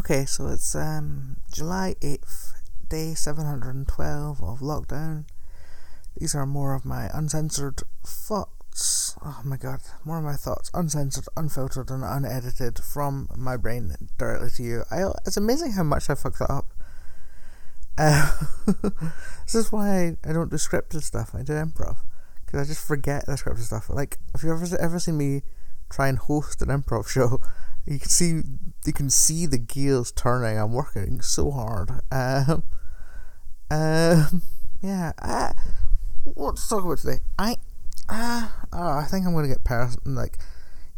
Okay, so it's um, July 8th, day 712 of lockdown. These are more of my uncensored thoughts. Oh my god, more of my thoughts, uncensored, unfiltered, and unedited from my brain directly to you. I, it's amazing how much I fucked that up. Uh, this is why I, I don't do scripted stuff, I do improv. Because I just forget the scripted stuff. Like, if you've ever, ever seen me try and host an improv show, you can see you can see the gears turning. I'm working so hard. Um, um, yeah. Uh, what to talk about today? I, uh, uh, I think I'm gonna get personal, like,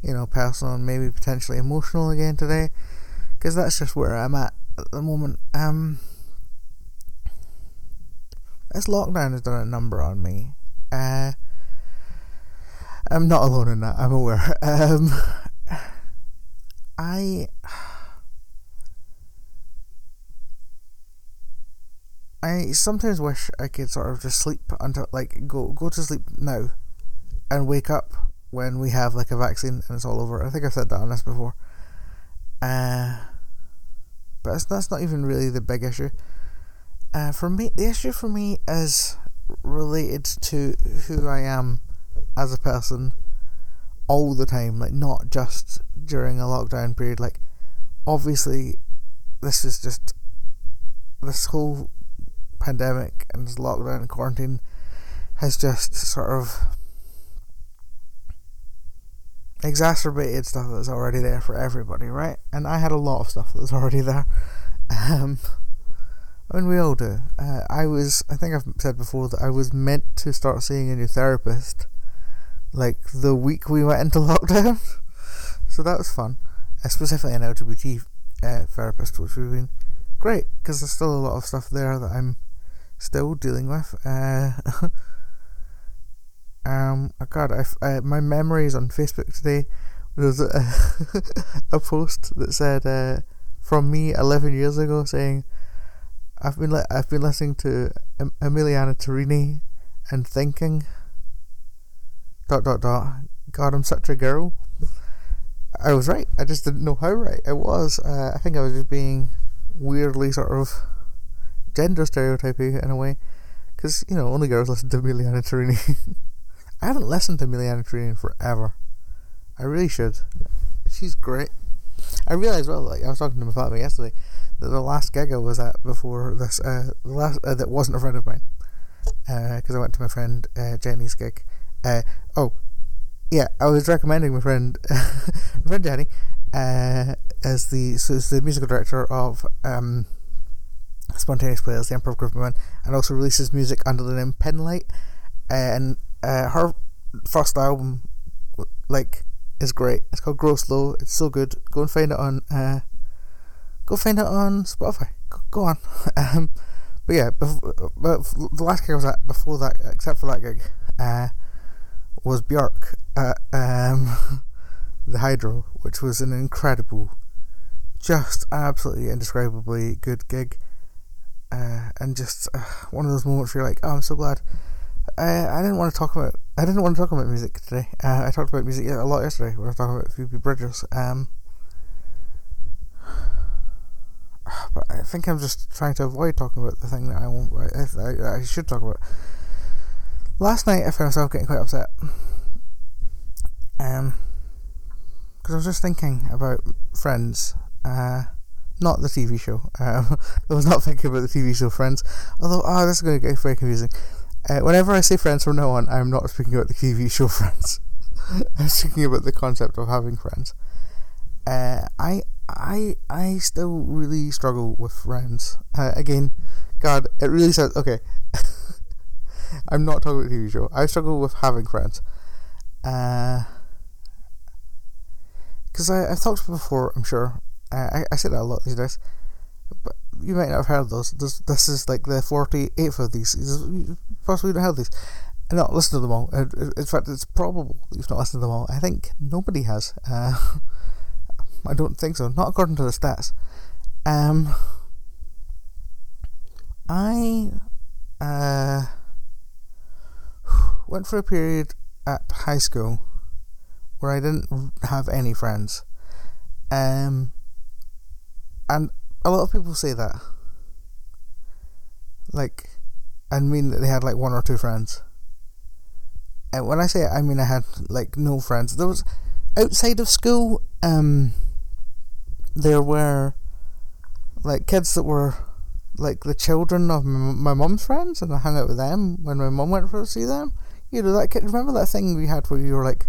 you know, personal and maybe potentially emotional again today, because that's just where I'm at at the moment. Um, this lockdown has done a number on me. Uh, I'm not alone in that. I'm aware. Um, I I sometimes wish I could sort of just sleep until like go go to sleep now and wake up when we have like a vaccine and it's all over. I think I've said that on this before. Uh, but that's not even really the big issue. Uh, for me, the issue for me is related to who I am as a person all the time, like not just during a lockdown period. Like, obviously, this is just this whole pandemic and this lockdown and quarantine has just sort of exacerbated stuff that's already there for everybody, right? And I had a lot of stuff that was already there. Um, I mean, we all do. Uh, I was, I think I've said before that I was meant to start seeing a new therapist like the week we went into lockdown. so that was fun, uh, specifically an LGBT uh, therapist, which have been great because there's still a lot of stuff there that I'm still dealing with. Uh, um, oh God, I, I, my memories on Facebook today was a, a post that said uh, from me 11 years ago saying I've been li- I've been listening to Emiliana Torrini and thinking dot dot dot. God, I'm such a girl. I was right. I just didn't know how right I was. Uh, I think I was just being weirdly sort of gender stereotyping in a way, because you know only girls listen to Emiliana Torrini. I haven't listened to Emiliana Torrini in forever. I really should. She's great. I realized well, like I was talking to my father yesterday, that the last gig I was at before this, uh, the last uh, that wasn't a friend of mine, because uh, I went to my friend uh, Jenny's gig, uh, oh, yeah, I was recommending my friend, my friend Danny, uh, as the so the musical director of um, Spontaneous Players, the Improv Group Man, and also releases music under the name Penlight. And uh, her first album, like, is great. It's called Grow Slow. It's so good. Go and find it on. Uh, go find it on Spotify. Go, go on. um, but yeah, before, but the last gig I was at before that, except for that gig, uh, was Björk at um, the Hydro, which was an incredible, just absolutely indescribably good gig. Uh, and just uh, one of those moments where you're like, oh, I'm so glad. I, I didn't want to talk about I didn't want to talk about music today. Uh, I talked about music a lot yesterday when I was talking about Phoebe Bridgers. Um, but I think I'm just trying to avoid talking about the thing that I. I, I, I should talk about. Last night I found myself getting quite upset. Um, because I was just thinking about Friends. Uh, not the TV show. Um, I was not thinking about the TV show Friends. Although, oh, this is going to get very confusing. Uh, whenever I say Friends from now on, I'm not speaking about the TV show Friends. I'm speaking about the concept of having friends. Uh, I I I still really struggle with friends. Uh, again, God, it really says okay. I'm not talking about TV show. I struggle with having friends. Because uh, I've talked before, I'm sure. I, I say that a lot these days. But you might not have heard those. This, this is like the 48th of these. You possibly don't have these. And Not listened to them all. In fact, it's probable you've not listened to them all. I think nobody has. Uh, I don't think so. Not according to the stats. Um, I uh, went for a period at high school where I didn't have any friends. Um, and a lot of people say that. Like, I mean that they had like one or two friends. And when I say it, I mean I had like no friends. There was outside of school. Um, there were like kids that were like the children of my mum's friends, and I hung out with them when my mum went for to see them. You know that. Remember that thing we had where you were like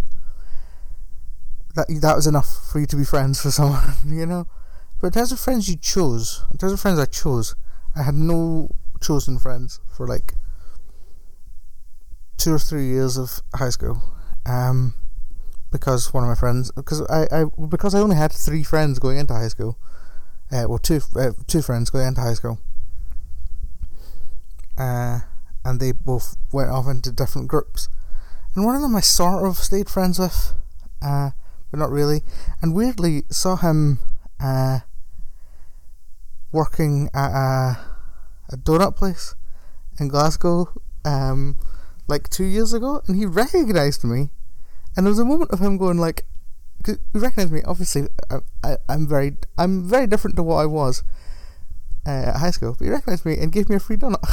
that. That was enough for you to be friends with someone. You know. But in terms of friends you chose, in terms of friends I chose, I had no chosen friends for like two or three years of high school. Um, because one of my friends, because I, I because I only had three friends going into high school. Uh, well, two uh, two friends going into high school. Uh, and they both went off into different groups. And one of them I sort of stayed friends with, uh, but not really. And weirdly saw him uh, working at a, a donut place in Glasgow um, like two years ago, and he recognised me. And there was a moment of him going like, he recognised me. Obviously, I, I, I'm very, I'm very different to what I was uh, at high school. But he recognised me and gave me a free donut,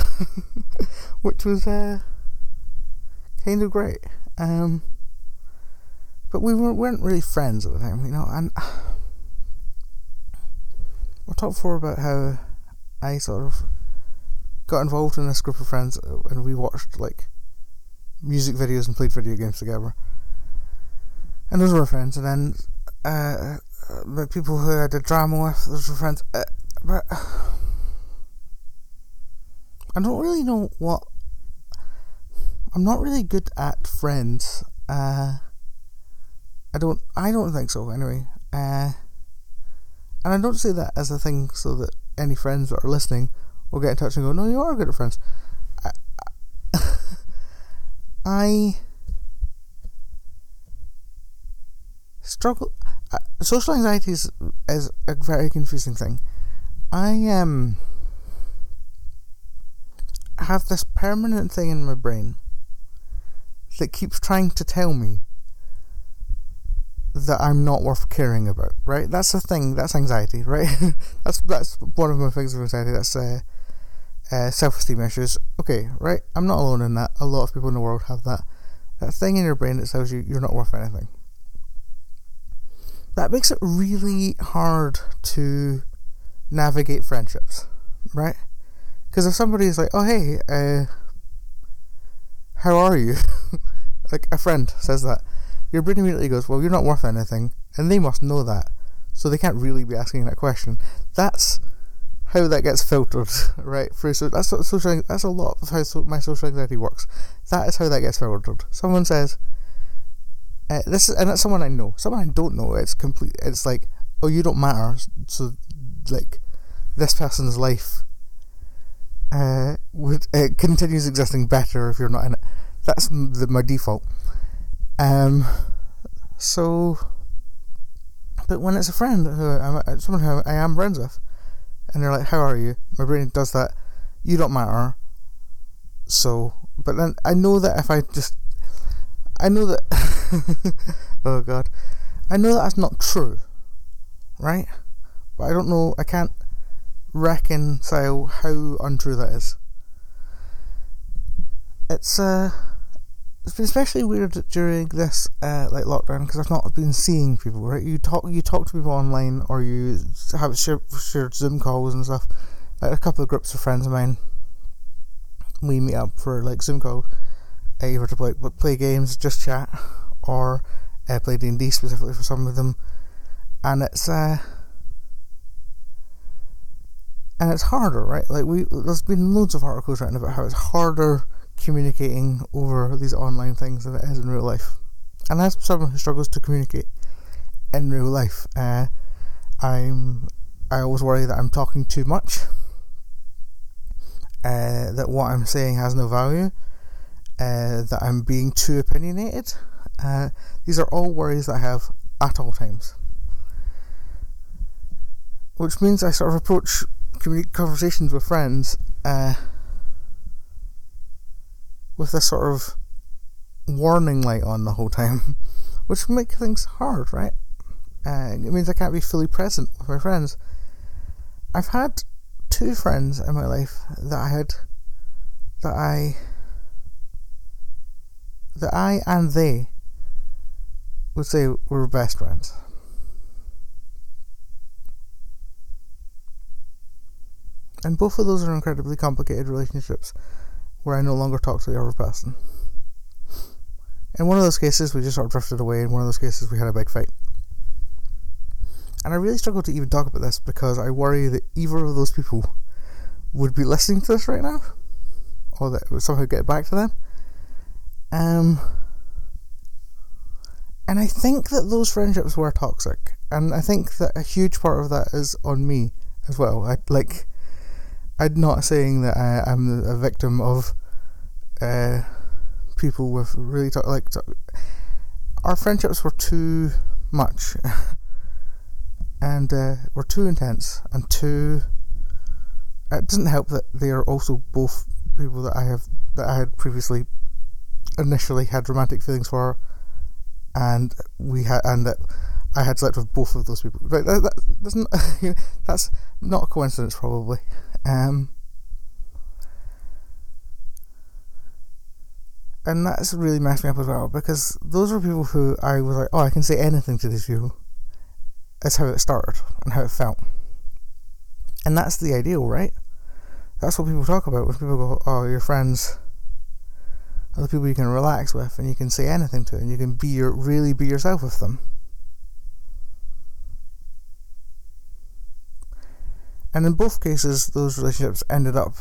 which was uh, kind of great. Um, but we weren't, weren't really friends at the time, you know. And we'll talk before about how I sort of got involved in this group of friends and we watched like music videos and played video games together. And those were friends. And then uh, the people who I did drama with, those were friends. Uh, but I don't really know what. I'm not really good at friends. Uh, I don't. I don't think so. Anyway. Uh, and I don't say that as a thing so that any friends that are listening will get in touch and go, "No, you are good at friends." I, I struggle. Uh, social anxiety is, is a very confusing thing. I um have this permanent thing in my brain that keeps trying to tell me that I'm not worth caring about. Right? That's the thing. That's anxiety. Right? that's that's one of my things of anxiety. That's uh, uh, self-esteem issues. Okay, right? I'm not alone in that. A lot of people in the world have that. That thing in your brain that tells you you're not worth anything. That makes it really hard to navigate friendships, right? Because if somebody is like, "Oh hey, uh, how are you?" like a friend says that, your brain immediately goes, "Well, you're not worth anything," and they must know that, so they can't really be asking that question. That's how that gets filtered, right? Through so that's social. That's a lot of how so, my social anxiety works. That is how that gets filtered. Someone says, uh, "This," is, and that's someone I know. Someone I don't know. It's complete. It's like, "Oh, you don't matter." So, like, this person's life uh, would it continues existing better if you're not in it. That's the, my default. Um, so, but when it's a friend who I'm, someone who I am friends with and they're like, "How are you?" My brain does that. You don't matter. So, but then I know that if I just, I know that. oh God, I know that that's not true, right? But I don't know. I can't reconcile how untrue that is. It's uh, it's been especially weird during this uh, like lockdown because I've not been seeing people. Right, you talk you talk to people online or you have shared, shared Zoom calls and stuff. Like a couple of groups of friends of mine, we meet up for like Zoom calls, either to play play games, just chat, or uh, play D and D specifically for some of them, and it's uh, and it's harder, right? Like we, there's been loads of articles written about how it's harder communicating over these online things than it is in real life. And as someone who struggles to communicate in real life, uh, I'm I always worry that I'm talking too much, uh, that what I'm saying has no value, uh, that I'm being too opinionated. Uh, these are all worries that I have at all times. Which means I sort of approach conversations with friends uh, with this sort of warning light on the whole time, which will make things hard, right? Uh, it means I can't be fully present with my friends. I've had two friends in my life that I had that I that I and they would say were best friends. And both of those are incredibly complicated relationships where I no longer talk to the other person. In one of those cases, we just sort of drifted away. In one of those cases, we had a big fight. And I really struggle to even talk about this because I worry that either of those people would be listening to this right now, or that it would somehow get back to them. Um, and I think that those friendships were toxic, and I think that a huge part of that is on me as well. I like, I'm not saying that I, am a victim of uh, people with really to- like to- our friendships were too much. and uh, were too intense and too. It doesn't help that they are also both people that I have that I had previously initially had romantic feelings for, and we had and that I had slept with both of those people. Right, that, that, that's not you know, that's not a coincidence, probably. Um, and that's really messed me up as well because those were people who I was like, oh, I can say anything to these people That's how it started and how it felt. And that's the ideal, right? That's what people talk about when people go, Oh, your friends are the people you can relax with and you can say anything to and you can be your really be yourself with them. And in both cases those relationships ended up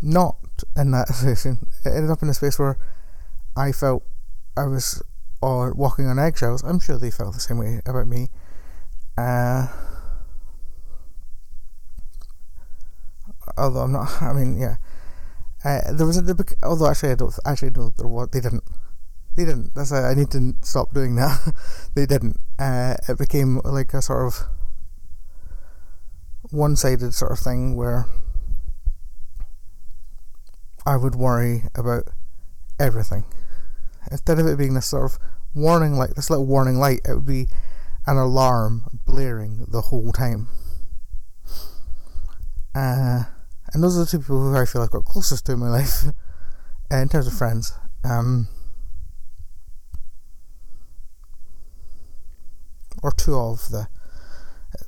not in that situation. It ended up in a space where I felt I was or walking on eggshells. I'm sure they felt the same way about me. Uh, although I'm not. I mean, yeah. Uh, there was a although actually I don't actually no there was they didn't they didn't that's a, I need to stop doing that they didn't uh, it became like a sort of one-sided sort of thing where I would worry about everything instead of it being this sort of warning light, this little warning light, it would be an alarm blaring the whole time. Uh, and those are the two people who I feel I've got closest to in my life uh, in terms of friends. Um, or two of the,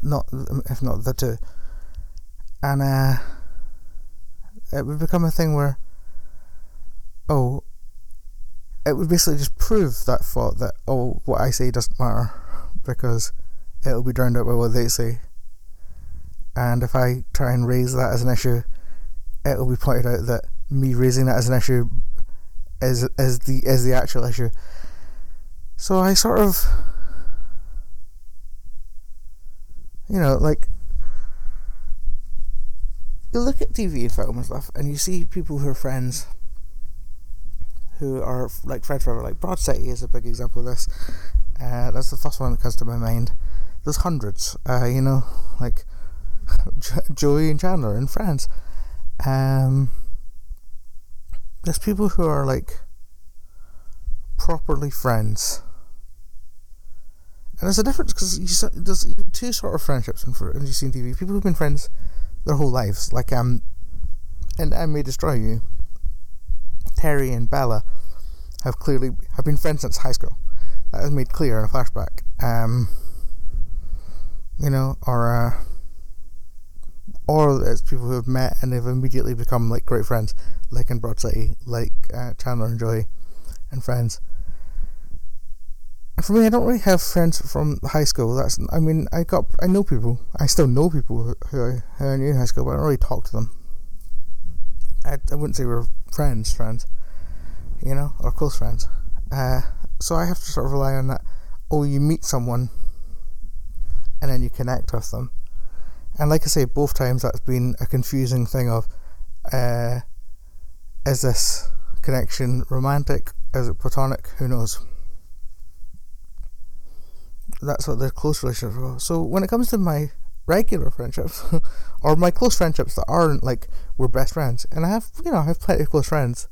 not if not the two, and uh, it would become a thing where, oh, it would basically just prove that thought that oh what I say doesn't matter because it'll be drowned out by what they say. And if I try and raise that as an issue, it'll be pointed out that me raising that as an issue is is the is the actual issue. So I sort of you know, like you look at TV and film and stuff and you see people who are friends who are like Fred forever. Like Broad City is a big example of this. Uh, that's the first one that comes to my mind. There's hundreds, uh, you know, like Joey and Chandler and Friends. Um, there's people who are like properly friends. And there's a difference because there's two sort of friendships in, see in TV. People who've been friends their whole lives, like um, and I may destroy you Terry and Bella have clearly have been friends since high school. That is made clear in a flashback. Um, you know, or uh, or it's people who have met and they've immediately become like great friends, like in Broad City, like uh, Chandler and Joey, and friends. For me, I don't really have friends from high school. That's I mean, I got I know people. I still know people who, who, I, who I knew in high school, but I don't really talk to them. I, I wouldn't say we're friends, friends, you know, or close friends. Uh, so I have to sort of rely on that. Oh, you meet someone, and then you connect with them. And like I say, both times that's been a confusing thing of, uh, is this connection romantic? Is it platonic? Who knows? That's what the close relationships are. So when it comes to my regular friendships or my close friendships that aren't like we're best friends and I have you know I have plenty of close friends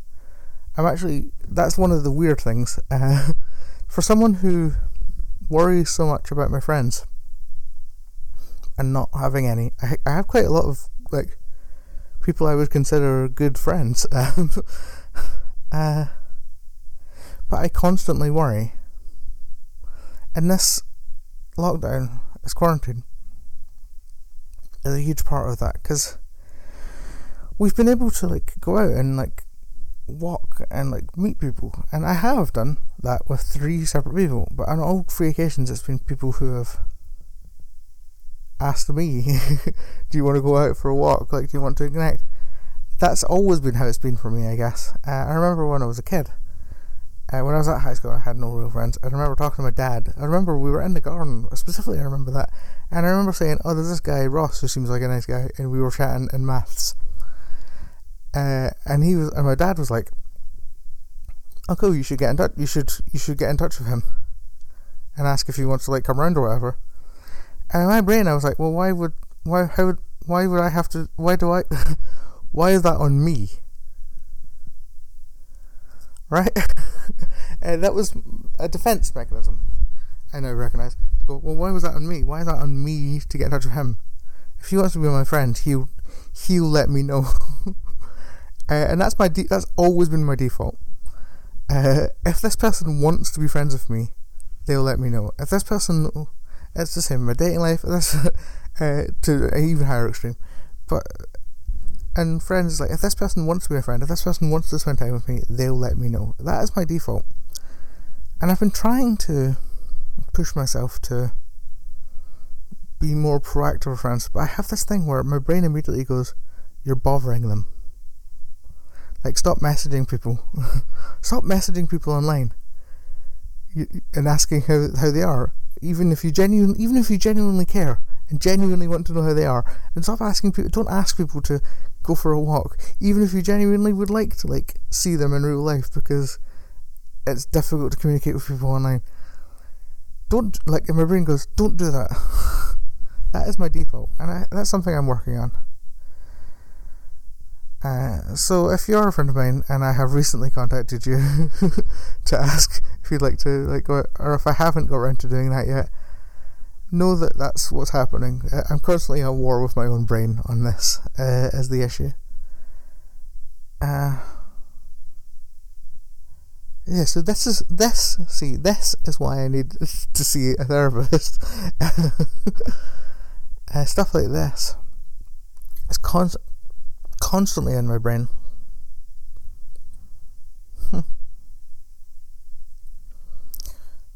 I'm actually that's one of the weird things uh, for someone who worries so much about my friends and not having any. I, I have quite a lot of like people I would consider good friends, uh, but I constantly worry. And this lockdown, this quarantine, is a huge part of that because we've been able to like go out and like walk and like meet people, and I have done that with three separate people. But on all three occasions, it's been people who have asked me, "Do you want to go out for a walk? Like, do you want to connect?" That's always been how it's been for me, I guess. Uh, I remember when I was a kid. Uh, when I was at high school, I had no real friends. I remember talking to my dad. I remember we were in the garden, specifically, I remember that. And I remember saying, Oh, there's this guy, Ross, who seems like a nice guy. And we were chatting in maths. Uh, and he was, and my dad was like, "Oh, cool. You should get in touch. You should, you should get in touch with him, and ask if he wants to like come round or whatever." And in my brain, I was like, "Well, why would, why, how would, why would I have to? Why do I? why is that on me?" Right? and that was a defense mechanism. I now recognize. Well, why was that on me? Why is that on me to get in touch with him? If he wants to be my friend, he'll he'll let me know. uh, and that's my de- that's always been my default. Uh, if this person wants to be friends with me, they'll let me know. If this person, it's the same in my dating life. That's uh, to an even higher extreme. But and friends like if this person wants to be a friend, if this person wants to spend time with me, they'll let me know. That is my default. And I've been trying to push myself to be more proactive with friends, but I have this thing where my brain immediately goes, You're bothering them. Like, stop messaging people. stop messaging people online and asking how, how they are. Even if you genuine, even if you genuinely care and genuinely want to know how they are, and stop asking people. Don't ask people to go for a walk, even if you genuinely would like to like see them in real life, because it's difficult to communicate with people online. Don't like. And my brain goes, don't do that. that is my default, and I, that's something I'm working on. Uh, so if you're a friend of mine and I have recently contacted you to ask if you'd like to like go, or if I haven't got around to doing that yet, know that that's what's happening. Uh, I'm constantly at war with my own brain on this uh, as the issue. Uh, yeah, so this is this. See, this is why I need to see a therapist. uh, stuff like this. It's constant constantly in my brain. Hmm.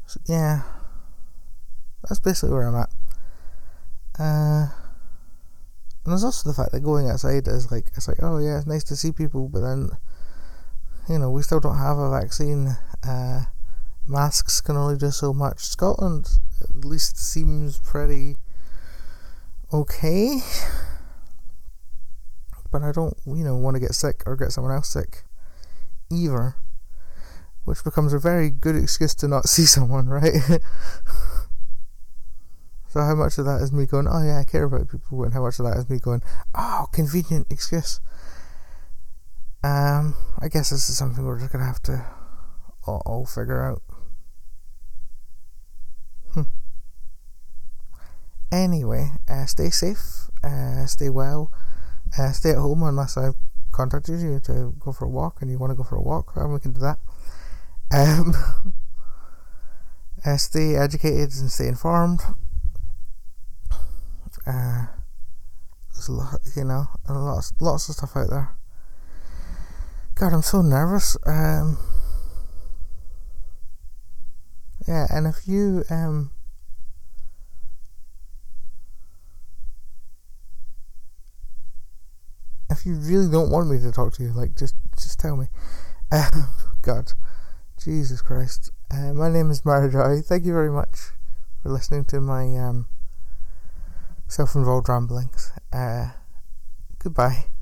So, yeah, that's basically where I'm at. Uh, and there's also the fact that going outside is like it's like oh yeah it's nice to see people, but then you know we still don't have a vaccine. Uh, masks can only do so much. Scotland at least seems pretty okay but I don't, you know, want to get sick or get someone else sick either, which becomes a very good excuse to not see someone, right? so how much of that is me going, oh yeah, I care about people, and how much of that is me going, oh, convenient excuse. Um, I guess this is something we're just gonna have to all, all figure out. Hmm. Anyway, uh, stay safe, uh, stay well uh, stay at home unless I've contacted you to go for a walk and you want to go for a walk, then we can do that. Um, uh, stay educated and stay informed. Uh, there's a lot, you know, lots, lots of stuff out there. God, I'm so nervous. Um, yeah, and if you um, if you really don't want me to talk to you, like just just tell me. Um, God, Jesus Christ. Uh, my name is Mara Thank you very much for listening to my um, self-involved ramblings. Uh, goodbye.